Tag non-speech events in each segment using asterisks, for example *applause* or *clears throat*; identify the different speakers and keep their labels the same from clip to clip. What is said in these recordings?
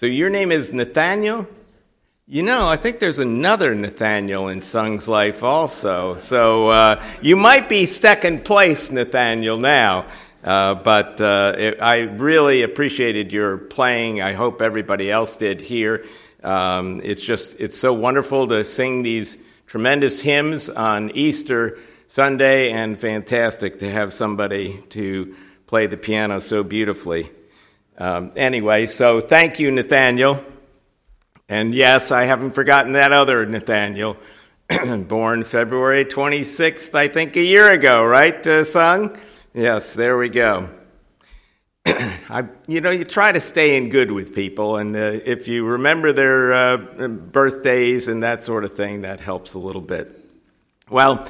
Speaker 1: So your name is Nathaniel? You know, I think there's another Nathaniel in Sung's life also. So uh, you might be second place, Nathaniel, now. Uh, but uh, it, I really appreciated your playing. I hope everybody else did here. Um, it's just, it's so wonderful to sing these tremendous hymns on Easter Sunday and fantastic to have somebody to play the piano so beautifully. Um, anyway, so thank you, Nathaniel. And yes, I haven't forgotten that other Nathaniel, *clears throat* born February 26th, I think a year ago, right, uh, son? Yes, there we go. *clears throat* I, you know, you try to stay in good with people, and uh, if you remember their uh, birthdays and that sort of thing, that helps a little bit. Well,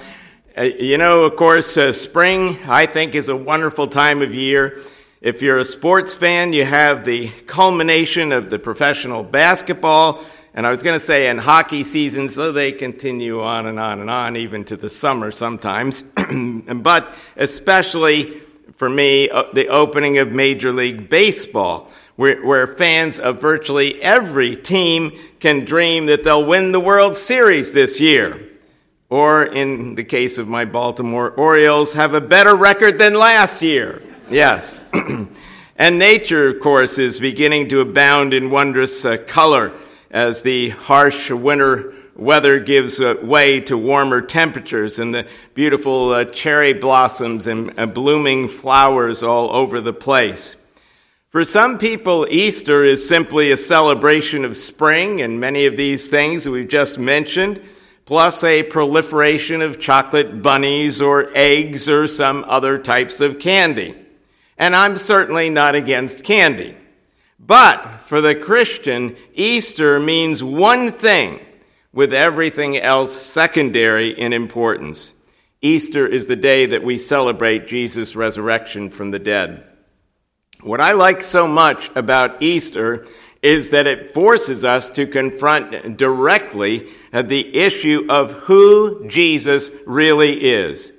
Speaker 1: uh, you know, of course, uh, spring, I think, is a wonderful time of year. If you're a sports fan, you have the culmination of the professional basketball, and I was going to say in hockey season, so they continue on and on and on, even to the summer sometimes. *clears throat* but especially for me, uh, the opening of Major League Baseball, where, where fans of virtually every team can dream that they'll win the World Series this year. Or, in the case of my Baltimore Orioles, have a better record than last year. Yes. *clears throat* and nature, of course, is beginning to abound in wondrous uh, color as the harsh winter weather gives uh, way to warmer temperatures and the beautiful uh, cherry blossoms and uh, blooming flowers all over the place. For some people, Easter is simply a celebration of spring and many of these things that we've just mentioned, plus a proliferation of chocolate bunnies or eggs or some other types of candy and I'm certainly not against candy. But for the Christian, Easter means one thing with everything else secondary in importance. Easter is the day that we celebrate Jesus' resurrection from the dead. What I like so much about Easter is that it forces us to confront directly the issue of who Jesus really is.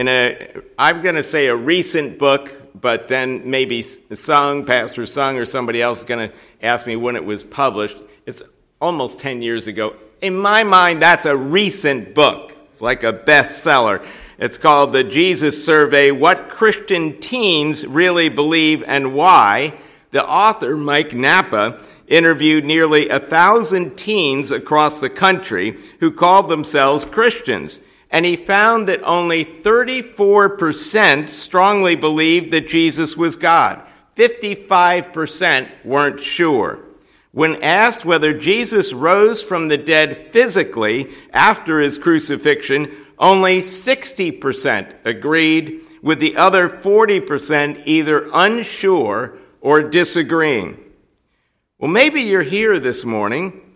Speaker 1: In a, I'm going to say a recent book but then maybe Sung, Pastor Sung, or somebody else is going to ask me when it was published. It's almost 10 years ago. In my mind, that's a recent book. It's like a bestseller. It's called The Jesus Survey What Christian Teens Really Believe and Why. The author, Mike Nappa, interviewed nearly a thousand teens across the country who called themselves Christians and he found that only 34% strongly believed that Jesus was God. 55% weren't sure. When asked whether Jesus rose from the dead physically after his crucifixion, only 60% agreed, with the other 40% either unsure or disagreeing. Well, maybe you're here this morning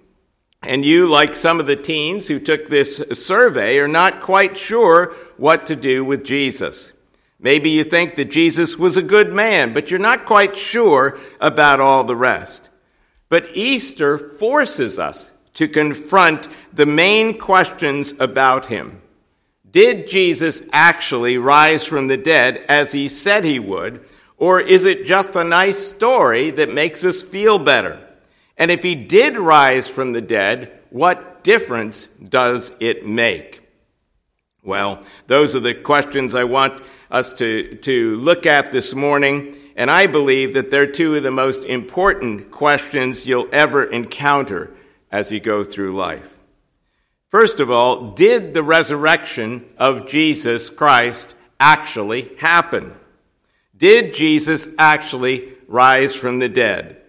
Speaker 1: and you, like some of the teens who took this survey, are not quite sure what to do with Jesus. Maybe you think that Jesus was a good man, but you're not quite sure about all the rest. But Easter forces us to confront the main questions about him. Did Jesus actually rise from the dead as he said he would, or is it just a nice story that makes us feel better? And if he did rise from the dead, what difference does it make? Well, those are the questions I want us to, to look at this morning, and I believe that they're two of the most important questions you'll ever encounter as you go through life. First of all, did the resurrection of Jesus Christ actually happen? Did Jesus actually rise from the dead?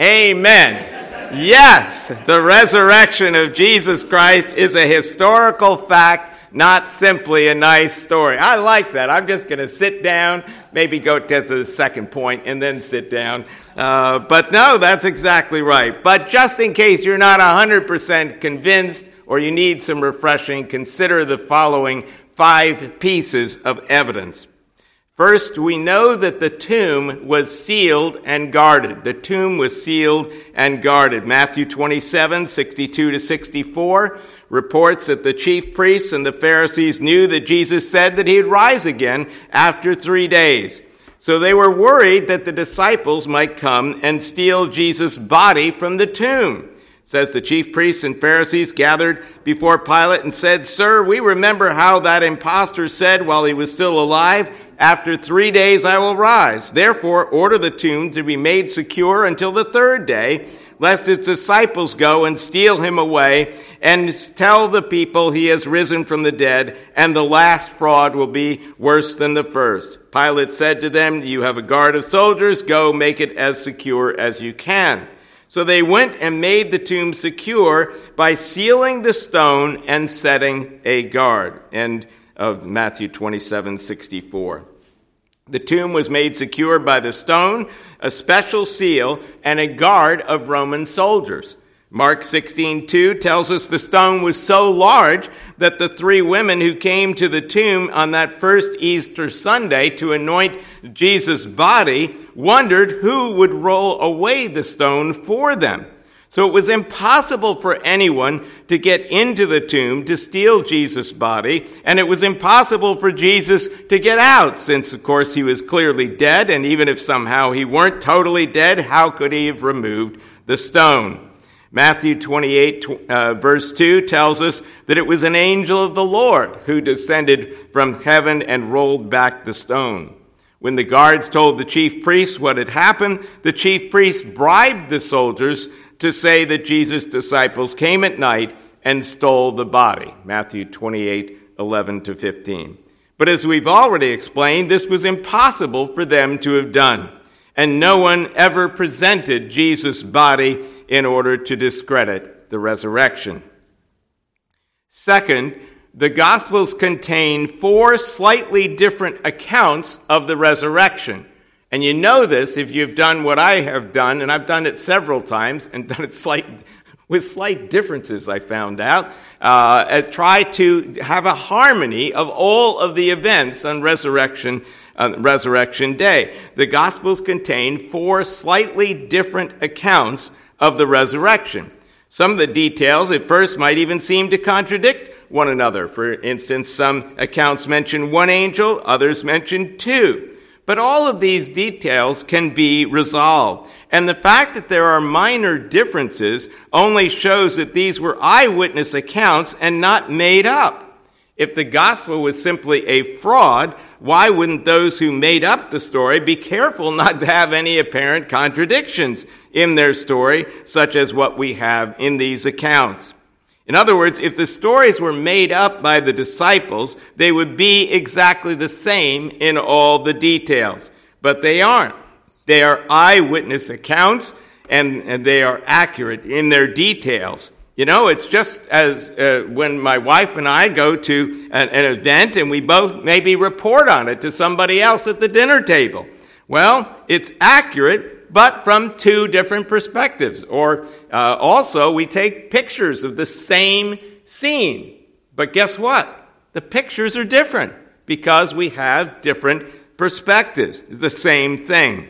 Speaker 1: Amen. Yes, the resurrection of Jesus Christ is a historical fact, not simply a nice story. I like that. I'm just going to sit down, maybe go to the second point, and then sit down. Uh, but no, that's exactly right. But just in case you're not 100% convinced or you need some refreshing, consider the following five pieces of evidence. First, we know that the tomb was sealed and guarded. The tomb was sealed and guarded. Matthew 27, 62 to 64 reports that the chief priests and the Pharisees knew that Jesus said that he'd rise again after three days. So they were worried that the disciples might come and steal Jesus' body from the tomb. Says the chief priests and Pharisees gathered before Pilate and said, Sir, we remember how that impostor said while he was still alive, After three days I will rise. Therefore, order the tomb to be made secure until the third day lest his disciples go and steal him away and tell the people he has risen from the dead, and the last fraud will be worse than the first. Pilate said to them, You have a guard of soldiers, go make it as secure as you can. So they went and made the tomb secure by sealing the stone and setting a guard. End of Matthew 27 64. The tomb was made secure by the stone, a special seal, and a guard of Roman soldiers. Mark 16:2 tells us the stone was so large that the three women who came to the tomb on that first Easter Sunday to anoint Jesus' body wondered who would roll away the stone for them. So it was impossible for anyone to get into the tomb to steal Jesus' body, and it was impossible for Jesus to get out, since, of course, he was clearly dead, and even if somehow he weren't totally dead, how could he have removed the stone? Matthew 28, uh, verse 2 tells us that it was an angel of the Lord who descended from heaven and rolled back the stone. When the guards told the chief priests what had happened, the chief priests bribed the soldiers to say that Jesus' disciples came at night and stole the body. Matthew 28 11 to 15. But as we've already explained, this was impossible for them to have done. And no one ever presented Jesus' body in order to discredit the resurrection. Second, the Gospels contain four slightly different accounts of the resurrection. And you know this if you've done what I have done, and I've done it several times and *laughs* done it slight, with slight differences, I found out. Uh, try to have a harmony of all of the events on resurrection, uh, resurrection day. The Gospels contain four slightly different accounts of the resurrection. Some of the details at first might even seem to contradict one another. For instance, some accounts mention one angel, others mention two. But all of these details can be resolved. And the fact that there are minor differences only shows that these were eyewitness accounts and not made up. If the gospel was simply a fraud, why wouldn't those who made up the story be careful not to have any apparent contradictions in their story, such as what we have in these accounts? In other words, if the stories were made up by the disciples, they would be exactly the same in all the details. But they aren't. They are eyewitness accounts and, and they are accurate in their details. You know, it's just as uh, when my wife and I go to an, an event and we both maybe report on it to somebody else at the dinner table. Well, it's accurate but from two different perspectives. Or uh, also, we take pictures of the same scene. But guess what? The pictures are different because we have different perspectives. It's the same thing.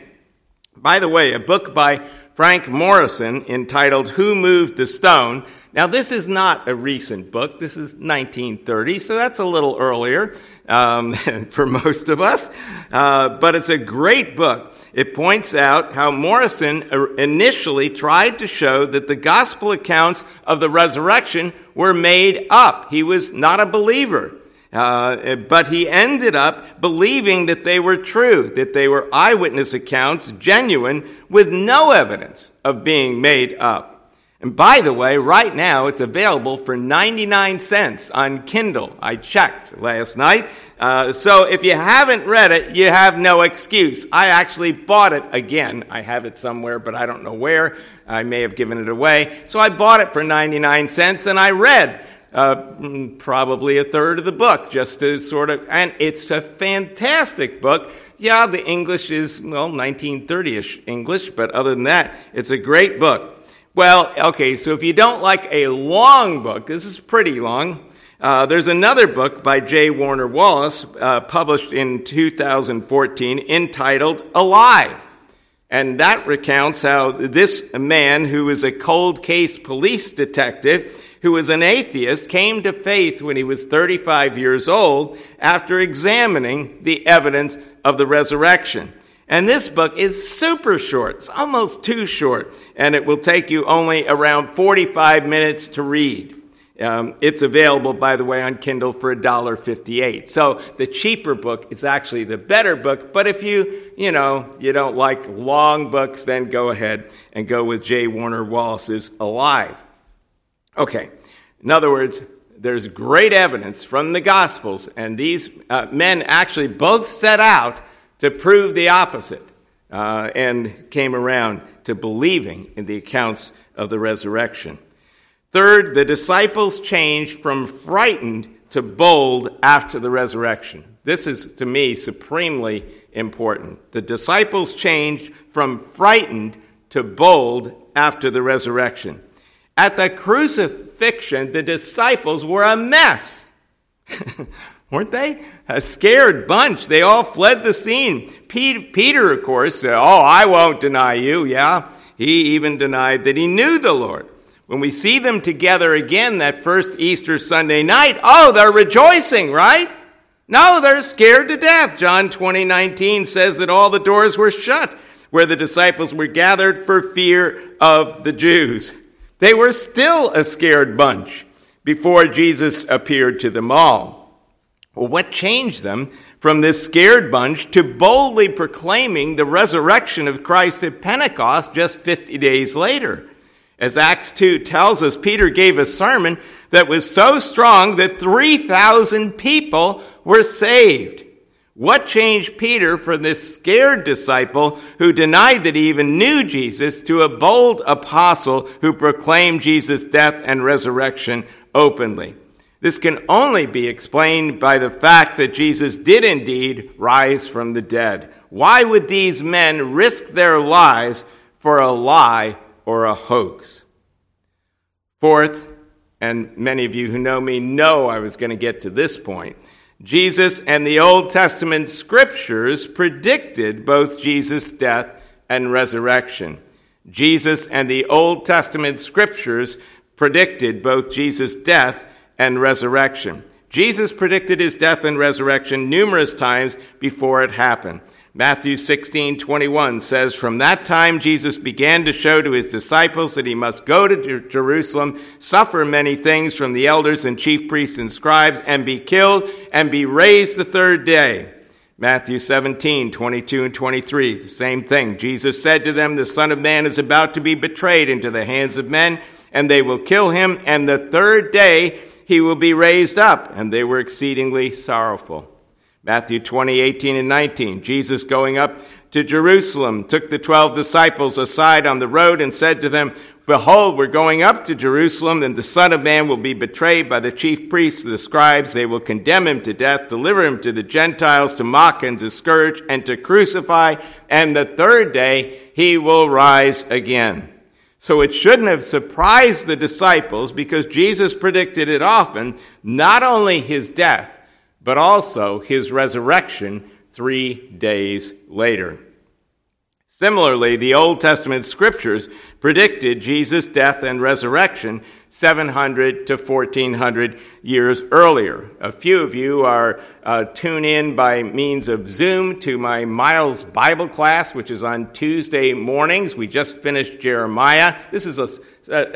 Speaker 1: By the way, a book by Frank Morison entitled Who Moved the Stone. Now, this is not a recent book. This is 1930, so that's a little earlier um, *laughs* for most of us. Uh, but it's a great book it points out how Morison initially tried to show that the gospel accounts of the resurrection were made up. He was not a believer. Uh, but he ended up believing that they were true, that they were eyewitness accounts, genuine, with no evidence of being made up. And by the way, right now it's available for 99 cents on Kindle. I checked last night. Uh, so if you haven't read it, you have no excuse. I actually bought it again. I have it somewhere, but I don't know where. I may have given it away. So I bought it for 99 cents and I read uh, mm, probably a third of the book just to sort of, and it's a fantastic book. Yeah, the English is, well, 1930 ish English, but other than that, it's a great book. Well, okay, so if you don't like a long book, this is pretty long. Uh, there's another book by J. Warner Wallace, uh, published in 2014, entitled Alive. And that recounts how this man, who is a cold case police detective, who was an atheist, came to faith when he was 35 years old after examining the evidence of the resurrection. And this book is super short. It's almost too short. And it will take you only around 45 minutes to read. Um, it's available, by the way, on Kindle for $1.58. So the cheaper book is actually the better book. But if you, you know, you don't like long books, then go ahead and go with J. Warner Wallace's Alive. Okay. In other words, there's great evidence from the Gospels, and these uh, men actually both set out to prove the opposite uh, and came around to believing in the accounts of the resurrection. Third, the disciples changed from frightened to bold after the resurrection. This is, to me, supremely important. The disciples changed from frightened to bold after the resurrection. At the crucifixion, the disciples were a mess. *laughs* Weren't they? A scared bunch. They all fled the scene. Peter, of course, said, Oh, I won't deny you. Yeah. He even denied that he knew the Lord. When we see them together again that first Easter Sunday night, oh, they're rejoicing, right? No, they're scared to death. John 20, 19 says that all the doors were shut where the disciples were gathered for fear of the Jews. They were still a scared bunch before Jesus appeared to them all. Well, what changed them from this scared bunch to boldly proclaiming the resurrection of Christ at Pentecost just 50 days later? As Acts 2 tells us, Peter gave a sermon that was so strong that 3,000 people were saved. What changed Peter from this scared disciple who denied that he even knew Jesus to a bold apostle who proclaimed Jesus' death and resurrection openly? This can only be explained by the fact that Jesus did indeed rise from the dead. Why would these men risk their lives for a lie or a hoax? Fourth, and many of you who know me know I was going to get to this point. Jesus and the Old Testament scriptures predicted both Jesus' death and resurrection. Jesus and the Old Testament scriptures predicted both Jesus' death and resurrection. Jesus predicted his death and resurrection numerous times before it happened. Matthew 16, 21 says, From that time Jesus began to show to his disciples that he must go to Jerusalem, suffer many things from the elders and chief priests and scribes, and be killed, and be raised the third day. Matthew 17, 22 and 23, the same thing. Jesus said to them, The Son of Man is about to be betrayed into the hands of men, and they will kill him, and the third day he will be raised up. And they were exceedingly sorrowful. Matthew 20, 18, and 19. Jesus going up to Jerusalem took the twelve disciples aside on the road and said to them, Behold, we're going up to Jerusalem, and the Son of Man will be betrayed by the chief priests the scribes. They will condemn him to death, deliver him to the Gentiles to mock and to scourge and to crucify, and the third day he will rise again. So it shouldn't have surprised the disciples because Jesus predicted it often, not only his death, but also his resurrection three days later. Similarly, the Old Testament scriptures predicted Jesus' death and resurrection 700 to 1400 years earlier. A few of you are uh, tuned in by means of Zoom to my Miles Bible class, which is on Tuesday mornings. We just finished Jeremiah. This is a,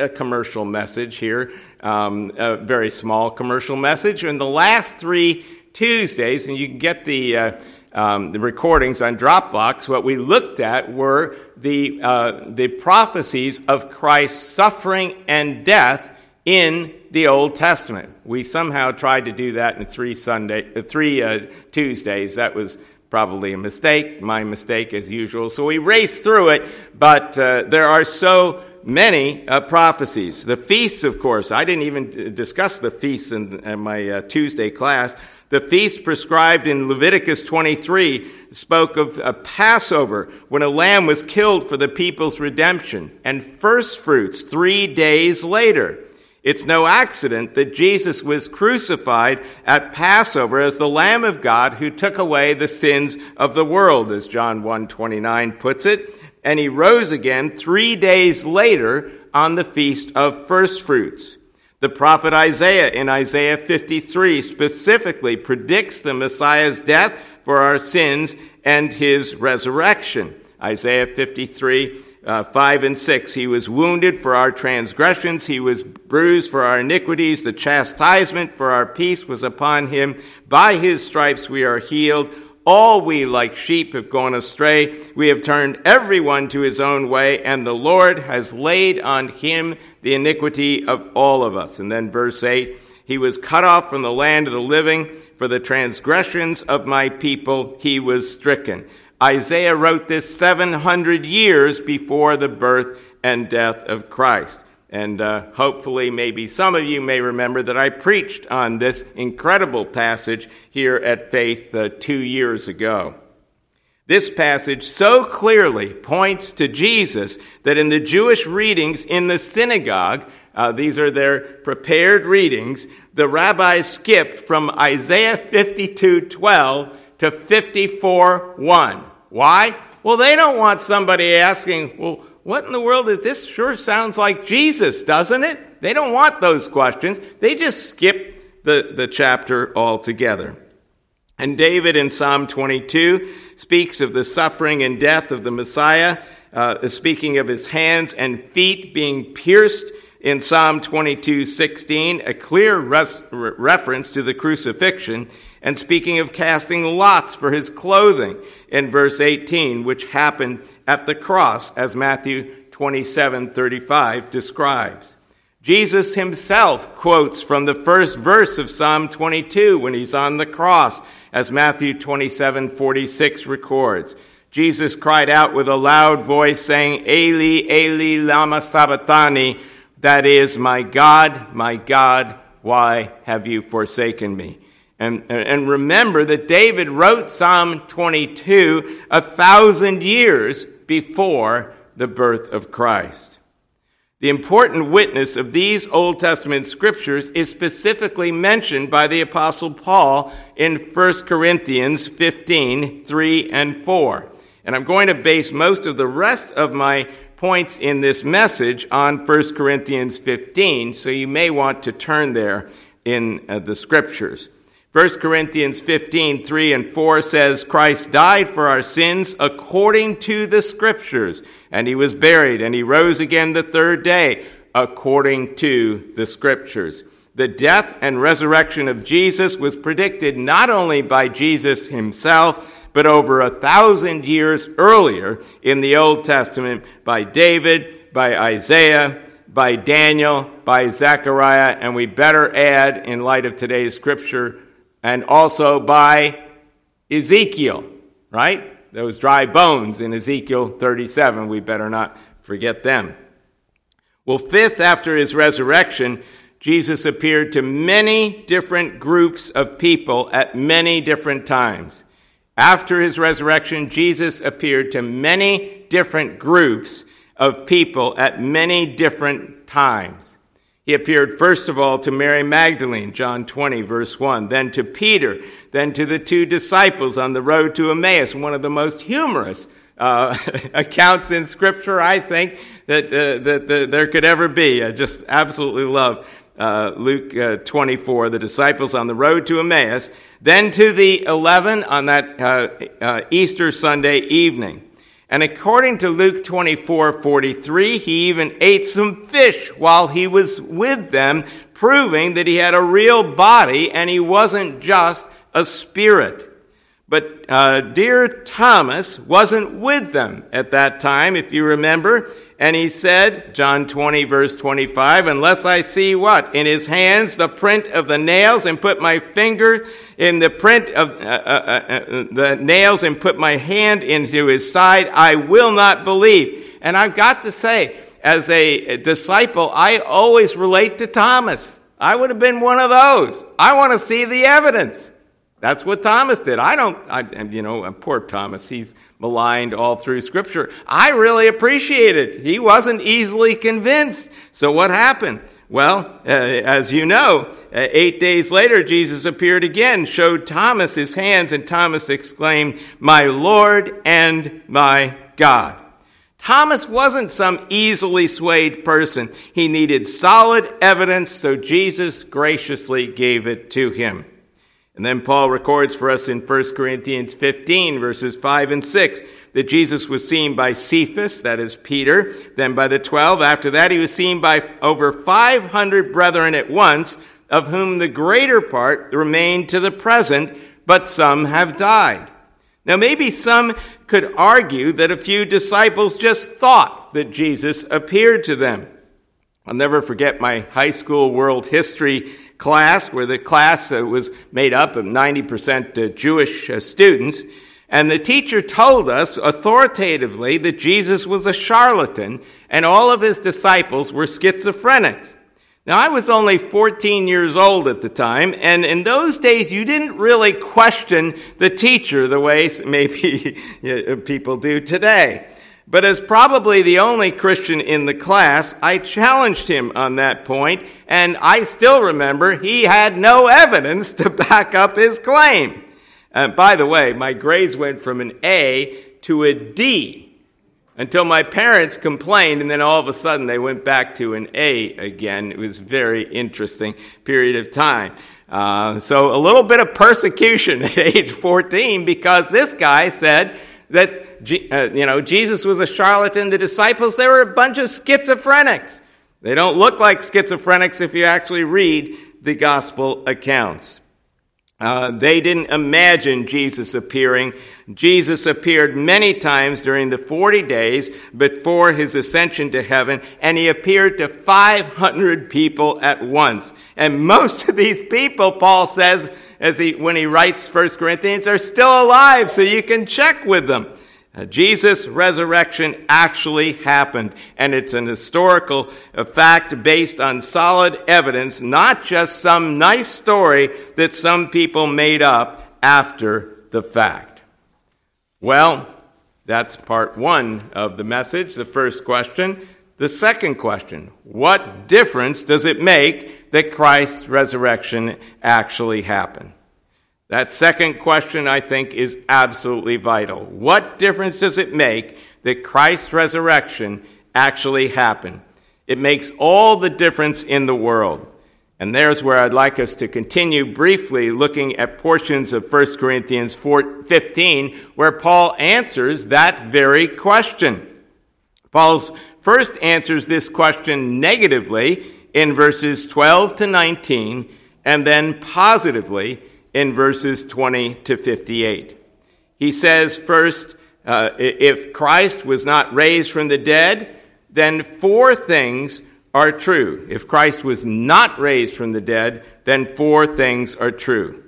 Speaker 1: a, commercial message here, um, a very small commercial message. And the last three Tuesdays, and you can get the, uh, um, the recordings on Dropbox, what we looked at were the, uh, the prophecies of Christ's suffering and death in the Old Testament. We somehow tried to do that in three Sunday, uh, three uh, Tuesdays. That was probably a mistake, my mistake as usual. So we raced through it, but uh, there are so many uh, prophecies. The feasts, of course, I didn't even discuss the feasts in, in my uh, Tuesday class. The feast prescribed in Leviticus 23 spoke of a Passover when a lamb was killed for the people's redemption and first fruits three days later. It's no accident that Jesus was crucified at Passover as the Lamb of God who took away the sins of the world, as John 1:29 puts it, and he rose again 3 days later on the feast of first fruits. The prophet Isaiah in Isaiah 53 specifically predicts the Messiah's death for our sins and his resurrection. Isaiah 53, uh, 5 and 6. He was wounded for our transgressions, he was bruised for our iniquities. The chastisement for our peace was upon him. By his stripes we are healed. All we like sheep have gone astray. We have turned everyone to his own way, and the Lord has laid on him the iniquity of all of us. And then verse 8 He was cut off from the land of the living. For the transgressions of my people he was stricken. Isaiah wrote this 700 years before the birth and death of Christ. And uh, hopefully, maybe some of you may remember that I preached on this incredible passage here at Faith uh, two years ago. This passage so clearly points to Jesus that in the Jewish readings in the synagogue, uh, these are their prepared readings, the rabbis skip from Isaiah 52:12 to 54 1. Why? Well, they don't want somebody asking, well, what in the world is this? Sure sounds like Jesus, doesn't it? They don't want those questions. They just skip the, the chapter altogether. And David in Psalm 22 speaks of the suffering and death of the Messiah, uh, speaking of his hands and feet being pierced in Psalm 22 16, a clear res- reference to the crucifixion, and speaking of casting lots for his clothing in verse 18, which happened at the cross, as Matthew 27 35 describes. Jesus himself quotes from the first verse of Psalm 22 when he's on the cross, as Matthew 27 46 records. Jesus cried out with a loud voice, saying, Eli, Eli, lama sabachthani, that is, my God, my God, why have you forsaken me? And, and remember that David wrote Psalm 22 a thousand years before the birth of Christ. The important witness of these Old Testament scriptures is specifically mentioned by the Apostle Paul in 1 Corinthians 15 3 and 4. And I'm going to base most of the rest of my points in this message on 1 Corinthians 15, so you may want to turn there in uh, the scriptures. 1 Corinthians 15, 3 and 4 says, Christ died for our sins according to the scriptures, and he was buried, and he rose again the third day according to the scriptures. The death and resurrection of Jesus was predicted not only by Jesus himself, but over a thousand years earlier in the Old Testament by David, by Isaiah, by Daniel, by Zechariah, and we better add, in light of today's scripture, and also by Ezekiel, right? Those dry bones in Ezekiel 37, we better not forget them. Well, fifth, after his resurrection, Jesus appeared to many different groups of people at many different times. After his resurrection, Jesus appeared to many different groups of people at many different times. He appeared first of all to Mary Magdalene, John 20, verse 1, then to Peter, then to the two disciples on the road to Emmaus, one of the most humorous uh, *laughs* accounts in Scripture, I think, that, uh, that, that, there could ever be. I just absolutely love uh, Luke uh, 24, the disciples on the road to Emmaus, then to the 11 on that uh, uh, Easter Sunday evening. And according to Luke 24, 43, he even ate some fish while he was with them, proving that he had a real body and he wasn't just a spirit. But uh, dear Thomas wasn't with them at that time, if you remember. And he said, John 20, verse 25, unless I see what? In his hands the print of the nails and put my finger in the print of uh, uh, uh, uh, the nails and put my hand into his side, I will not believe. And I've got to say, as a disciple, I always relate to Thomas. I would have been one of those. I want to see the evidence. That's what Thomas did. I don't, I, you know, poor Thomas, he's maligned all through Scripture. I really appreciate it. He wasn't easily convinced. So what happened? Well, uh, as you know, uh, eight days later, Jesus appeared again, showed Thomas his hands, and Thomas exclaimed, My Lord and my God. Thomas wasn't some easily swayed person. He needed solid evidence, so Jesus graciously gave it to him. And then Paul records for us in 1 Corinthians 15, verses 5 and 6, that Jesus was seen by Cephas, that is Peter, then by the twelve. After that, he was seen by over 500 brethren at once, of whom the greater part remain to the present, but some have died. Now, maybe some could argue that a few disciples just thought that Jesus appeared to them. I'll never forget my high school world history class, where the class uh, was made up of 90% uh, Jewish uh, students. And the teacher told us authoritatively that Jesus was a charlatan and all of his disciples were schizophrenics. Now, I was only 14 years old at the time, and in those days, you didn't really question the teacher the way *laughs* maybe *laughs* people do today. But as probably the only Christian in the class, I challenged him on that point, and I still remember he had no evidence to back up his claim. Uh, by the way, my grades went from an A to a D until my parents complained, and then all of a sudden they went back to an A again. It was a very interesting period of time. Uh, so a little bit of persecution *laughs* at age 14 because this guy said that you know, Jesus was a charlatan. The disciples, they were a bunch of schizophrenics. They don't look like schizophrenics if you actually read the gospel accounts. Uh, they didn't imagine Jesus appearing. Jesus appeared many times during the 40 days before his ascension to heaven, and he appeared to 500 people at once. And most of these people, Paul says, as he, when he writes 1 Corinthians, are still alive, so you can check with them. Uh, Jesus' resurrection actually happened, and it's an historical fact based on solid evidence, not just some nice story that some people made up after the fact. Well, that's part one of the message, the first question. The second question What difference does it make that Christ's resurrection actually happened? That second question, I think, is absolutely vital. What difference does it make that Christ's resurrection actually happened? It makes all the difference in the world. And there's where I'd like us to continue briefly looking at portions of 1 Corinthians 4, 15 where Paul answers that very question. Paul's first answers this question negatively in verses 12 to 19 and then positively in verses 20 to 58. He says, first, uh, if Christ was not raised from the dead, then four things are true. If Christ was not raised from the dead, then four things are true.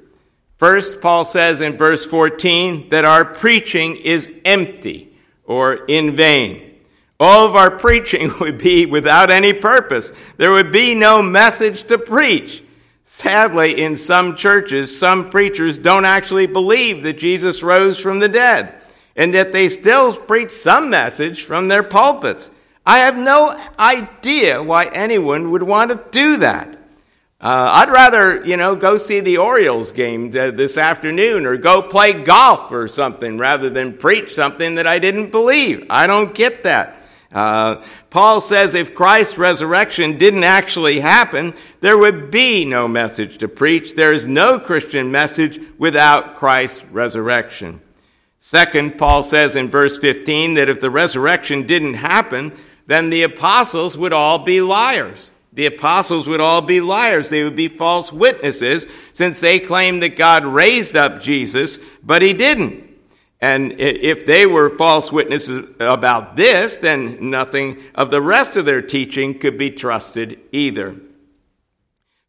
Speaker 1: First, Paul says in verse 14 that our preaching is empty or in vain. All of our preaching *laughs* would be without any purpose. There would be no message to preach. Sadly, in some churches, some preachers don't actually believe that Jesus rose from the dead, and that they still preach some message from their pulpits. I have no idea why anyone would want to do that. Uh, I'd rather, you know, go see the Orioles game this afternoon or go play golf or something rather than preach something that I didn't believe. I don't get that. Uh, Paul says if Christ's resurrection didn't actually happen, there would be no message to preach. There is no Christian message without Christ's resurrection. Second, Paul says in verse 15 that if the resurrection didn't happen, then the apostles would all be liars. The apostles would all be liars. They would be false witnesses since they claimed that God raised up Jesus, but he didn't. And if they were false witnesses about this, then nothing of the rest of their teaching could be trusted either.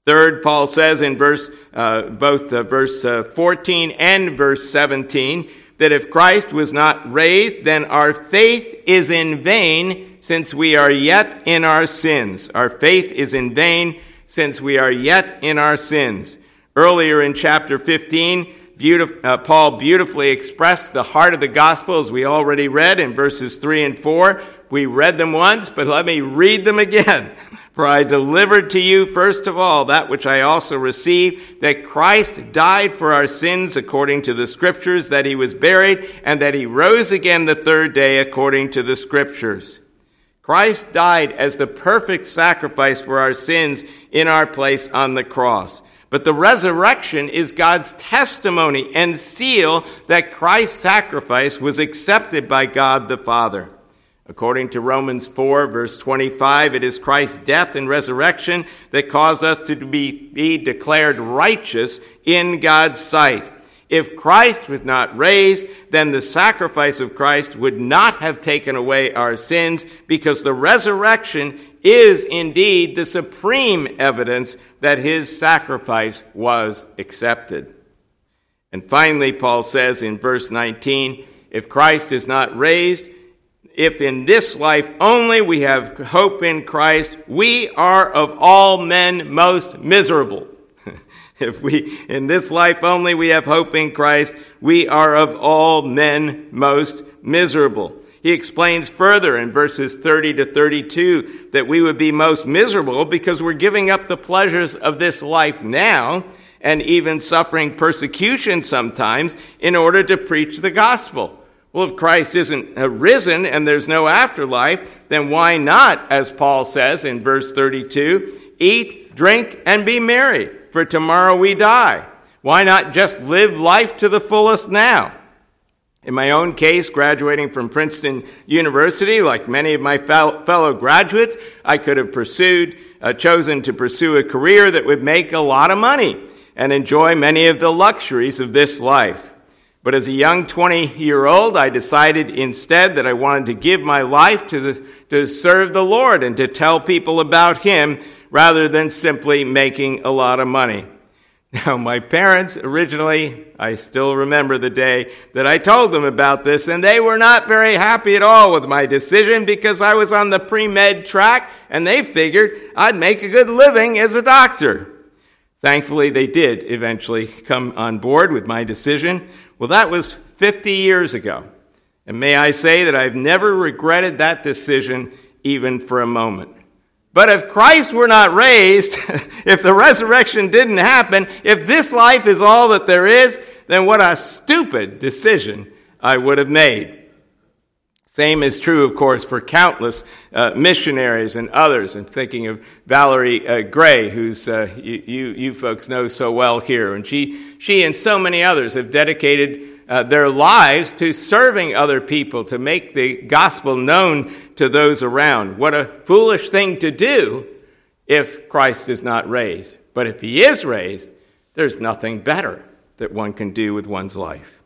Speaker 1: Third, Paul says in verse, uh, both uh, verse uh, 14 and verse 17, that if Christ was not raised, then our faith is in vain since we are yet in our sins. Our faith is in vain since we are yet in our sins. Earlier in chapter 15, uh, Paul beautifully expressed the heart of the gospel as we already read in verses 3 and 4. We read them once, but let me read them again. *laughs* For I delivered to you, first of all, that which I also received, that Christ died for our sins according to the scriptures, that he was buried, and that he rose again the third day according to the scriptures. Christ died as the perfect sacrifice for our sins in our place on the cross. But the resurrection is God's testimony and seal that Christ's sacrifice was accepted by God the Father. According to Romans 4, verse 25, it is Christ's death and resurrection that cause us to be, be declared righteous in God's sight. If Christ was not raised, then the sacrifice of Christ would not have taken away our sins because the resurrection is indeed the supreme evidence that his sacrifice was accepted. And finally, Paul says in verse 19, if Christ is not raised, if in this life only we have hope in Christ, we are of all men most miserable. *laughs* if we, in this life only we have hope in Christ, we are of all men most miserable. He explains further in verses 30 to 32 that we would be most miserable because we're giving up the pleasures of this life now and even suffering persecution sometimes in order to preach the gospel. Well, if Christ isn't uh, risen and there's no afterlife, then why not, as Paul says in verse 32, eat, drink, and be merry, for tomorrow we die? Why not just live life to the fullest now? In my own case, graduating from Princeton University, like many of my fellow graduates, I could have pursued, uh, chosen to pursue a career that would make a lot of money and enjoy many of the luxuries of this life. But as a young 20 year old, I decided instead that I wanted to give my life to, the, to serve the Lord and to tell people about Him rather than simply making a lot of money. Now, my parents originally, I still remember the day that I told them about this, and they were not very happy at all with my decision because I was on the pre med track and they figured I'd make a good living as a doctor. Thankfully, they did eventually come on board with my decision. Well, that was 50 years ago. And may I say that I've never regretted that decision even for a moment. But if Christ were not raised, *laughs* if the resurrection didn't happen, if this life is all that there is, then what a stupid decision I would have made. Same is true, of course, for countless uh, missionaries and others. I'm thinking of Valerie uh, Gray, who's uh, you, you, you, folks know so well here. And she, she and so many others have dedicated uh, their lives to serving other people, to make the gospel known to those around. What a foolish thing to do if Christ is not raised. But if he is raised, there's nothing better that one can do with one's life.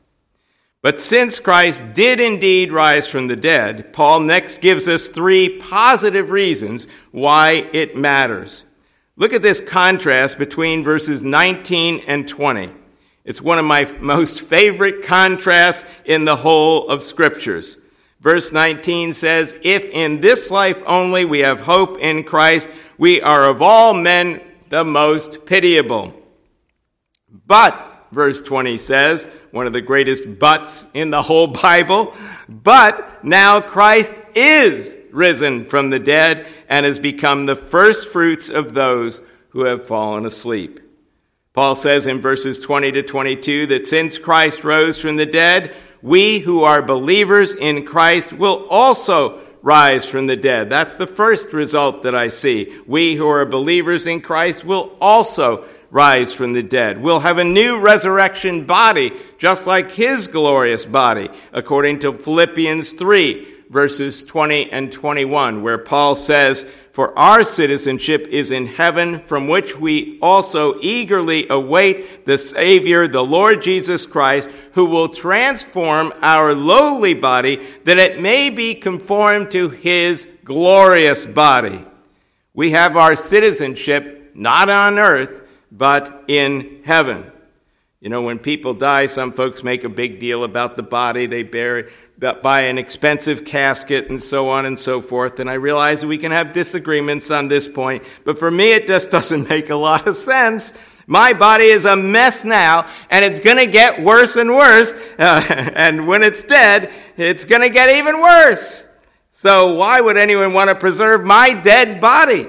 Speaker 1: But since Christ did indeed rise from the dead, Paul next gives us three positive reasons why it matters. Look at this contrast between verses 19 and 20. It's one of my *laughs* most favorite contrasts in the whole of scriptures. Verse 19 says, If in this life only we have hope in Christ, we are of all men the most pitiable. But, verse 20 says, one of the greatest buts in the whole *laughs* Bible. But now Christ is risen from the dead and has become the first fruits of those who have fallen asleep. Paul says in verses 20 to 22 that since Christ rose from the dead, we who are believers in Christ will also rise from the dead. That's the first result that I see. We who are believers in Christ will also rise from the dead. We'll have a new resurrection body, just like his glorious body, according to Philippians 3, verses 20 and 21, where Paul says, For our citizenship is in heaven, from which we also eagerly await the Savior, the Lord Jesus Christ, who will transform our lowly body that it may be conformed to his glorious body. We have our citizenship not on earth, but in heaven. You know, when people die, some folks make a big deal about the body. They bury, buy an expensive casket and so on and so forth. And I realize we can have disagreements on this point, but for me, it just *laughs* doesn't make a lot of sense. My body is a mess now, and it's going to get worse and worse. *laughs* Uh, and when it's dead, it's going to get even worse. So why would anyone want to preserve my dead body?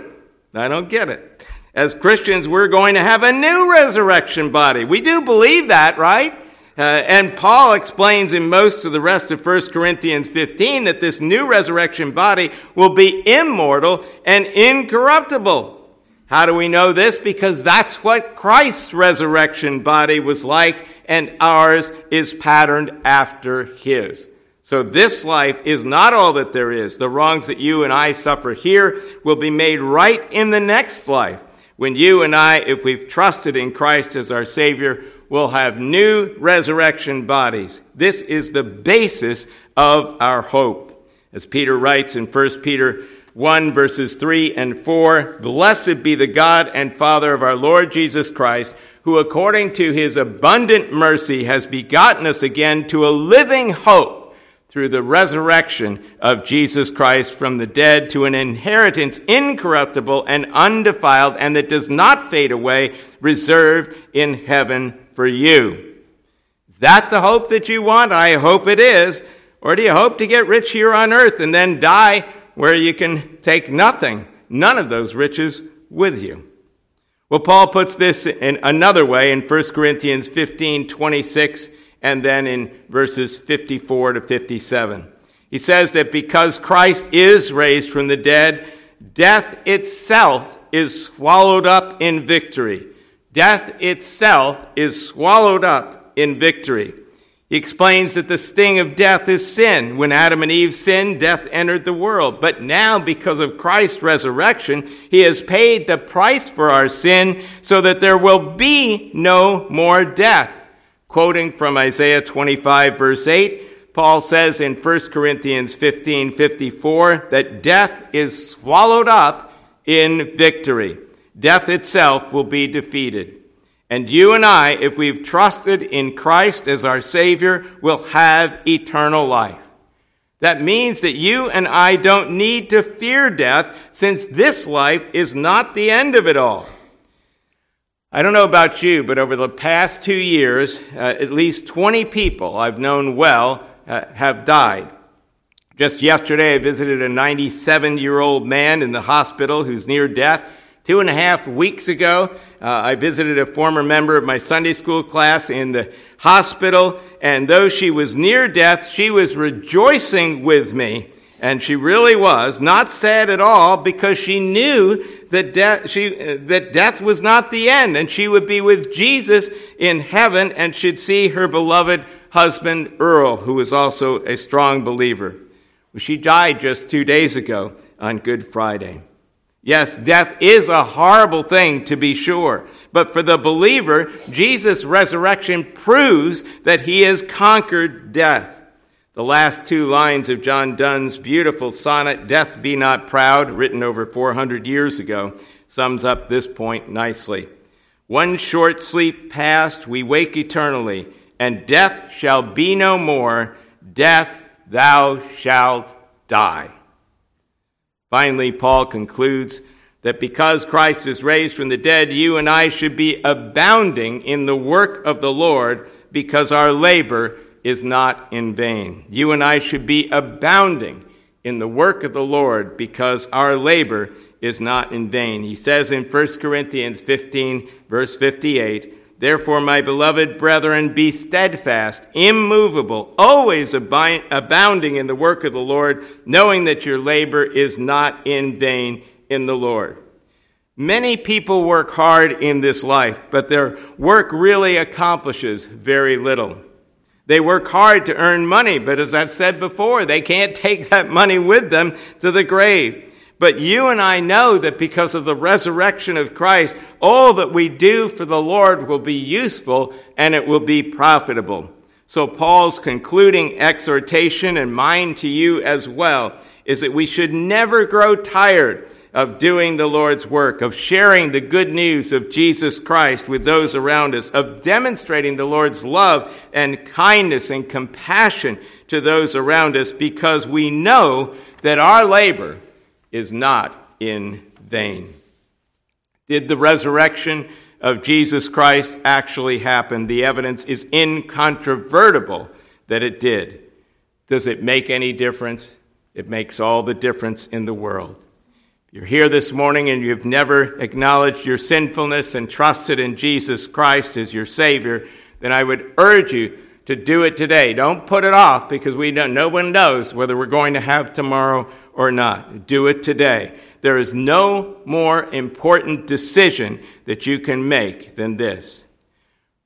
Speaker 1: I don't get it as Christians, we're going to have a new resurrection body. We do believe that, right? Uh, and Paul explains in most of the rest of 1 Corinthians 15 that this new resurrection body will be immortal and incorruptible. How do we know this? Because that's what Christ's resurrection body was like, and ours is patterned after his. So this life is not all that there is. The wrongs that you and I suffer here will be made right in the next life. When you and I, if we've trusted in Christ as our Savior, will have new resurrection bodies. This is the basis of our hope. As Peter writes in 1 Peter 1 verses 3 and 4, Blessed be the God and Father of our Lord Jesus Christ, who according to his abundant mercy has begotten us again to a living hope through the resurrection of Jesus Christ from the dead to an inheritance incorruptible and undefiled and that does not fade away, reserved in heaven for you. Is that the hope that you want? I hope it is. Or do you hope to get rich here on earth and then die where you can take nothing, none of those riches with you? Well, Paul puts this in another way in 1 Corinthians 15 26 and then in verses 54 to 57. He says that because Christ is raised from the dead, death itself is swallowed up in victory. Death itself is swallowed up in victory. He explains that the sting of death is sin. When Adam and Eve sinned, death entered the world. But now, because of Christ's resurrection, he has paid the price for our sin so that there will be no more death. Quoting from Isaiah 25, verse 8, Paul says in 1 Corinthians 15 54 that death is swallowed up in victory. Death itself will be defeated. And you and I, if we've trusted in Christ as our Savior, will have eternal life. That means that you and I don't need to fear death since this life is not the end of it all. I don't know about you, but over the past two years, uh, at least 20 people I've known well uh, have died. Just yesterday, I visited a 97 year old man in the hospital who's near death. Two and a half weeks ago, uh, I visited a former member of my Sunday school class in the hospital, and though she was near death, she was rejoicing with me and she really was not sad at all because she knew that death, she, uh, that death was not the end and she would be with Jesus in heaven and should see her beloved husband Earl, who was also a strong believer. She died just two days ago on Good Friday. Yes, death is a horrible thing to be sure. But for the believer, Jesus' resurrection proves that he has conquered death. The last two lines of John Donne's beautiful sonnet, Death Be Not Proud, written over 400 years ago, sums up this point nicely. One short sleep past, we wake eternally, and death shall be no more. Death, thou shalt die. Finally, Paul concludes that because Christ is raised from the dead, you and I should be abounding in the work of the Lord because our labor is not in vain. You and I should be abounding in the work of the Lord because our labor is not in vain. He says in 1 Corinthians 15, verse 58, Therefore, my beloved brethren, be steadfast, immovable, always abounding in the work of the Lord, knowing that your labor is not in vain in the Lord. Many people work hard in this life, but their work really accomplishes very little. They work hard to earn money, but as I've said before, they can't take that money with them to the grave. But you and I know that because of the resurrection of Christ, all that we do for the Lord will be useful and it will be profitable. So Paul's concluding exhortation and mine to you as well is that we should never grow tired of doing the Lord's work, of sharing the good news of Jesus Christ with those around us, of demonstrating the Lord's love and kindness and compassion to those around us because we know that our labor is not in vain. Did the resurrection of Jesus Christ actually happen? The evidence is incontrovertible that it did. Does it make any difference? It makes all the difference in the world you're here this morning and you've never acknowledged your sinfulness and trusted in Jesus Christ as your Savior, then I would urge you to do it today. Don't put it off because we know, no one knows whether we're going to have tomorrow or not. Do it today. There is no more important decision that you can make than this.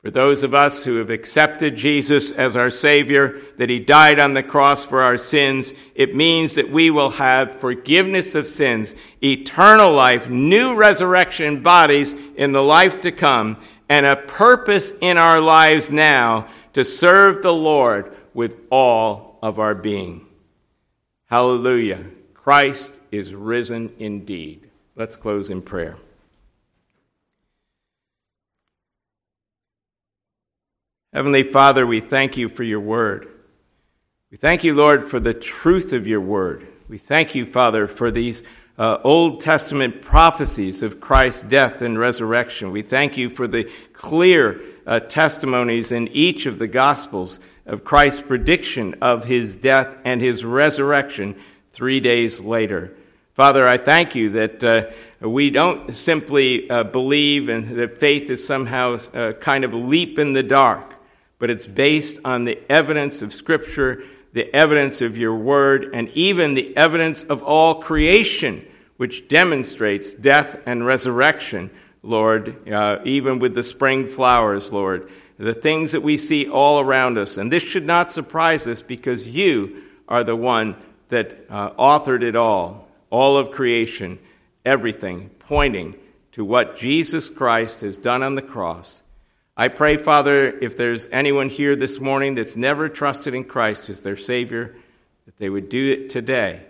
Speaker 1: For those of us who have accepted Jesus as our Savior, that He died on the cross for our sins, it means that we will have forgiveness of sins, eternal life, new resurrection bodies in the life to come, and a purpose in our lives now to serve the Lord with all of our being. Hallelujah. Christ is risen indeed. Let's close in prayer. Heavenly Father, we thank you for your word. We thank you, Lord, for the truth of your word. We thank you, Father, for these uh, Old Testament prophecies of Christ's death and resurrection. We thank you for the clear uh, testimonies in each of the Gospels of Christ's prediction of his death and his resurrection three days later. Father, I thank you that uh, we don't simply uh, believe and that faith is somehow a uh, kind of leap in the dark but it's based on the evidence of Scripture, the evidence of your word, and even the evidence of all creation, which demonstrates death and resurrection, Lord, uh, even with the spring flowers, Lord, the things that we see all around us. And this should not surprise us because you are the one that uh, authored it all, all of creation, everything pointing to what Jesus Christ has done on the cross I pray, Father, if there's anyone here this morning that's never trusted in Christ as their Savior, that they would do it today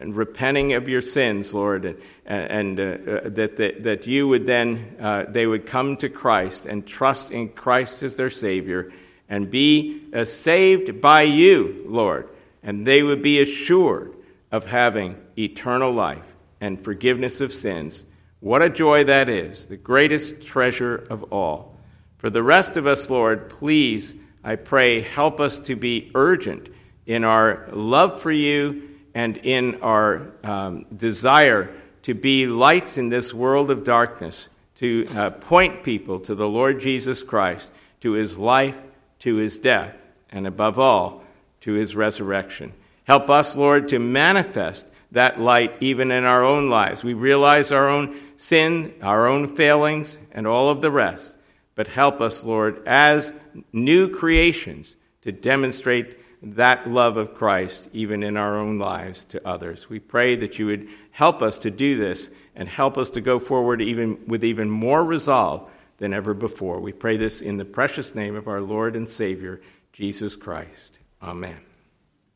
Speaker 1: and repenting of your sins, Lord, and, and uh, uh, that, that, that you would then, uh, they would come to Christ and trust in Christ as their Savior and be uh, saved by you, Lord, and they would be assured of having eternal life and forgiveness of sins. What a joy that is, the greatest treasure of all. For the rest of us, Lord, please, I pray, help us to be urgent in our love for you and in our um, desire to be lights in this world of darkness, to uh, point people to the Lord Jesus Christ, to his life, to his death, and above all, to his resurrection. Help us, Lord, to manifest that light even in our own lives. We realize our own sin, our own failings, and all of the rest but help us, Lord, as new creations to demonstrate that love of Christ even in our own lives to others. We pray that you would help us to do this and help us to go forward even with even more resolve than ever before. We pray this in the precious name of our Lord and Savior, Jesus Christ. Amen.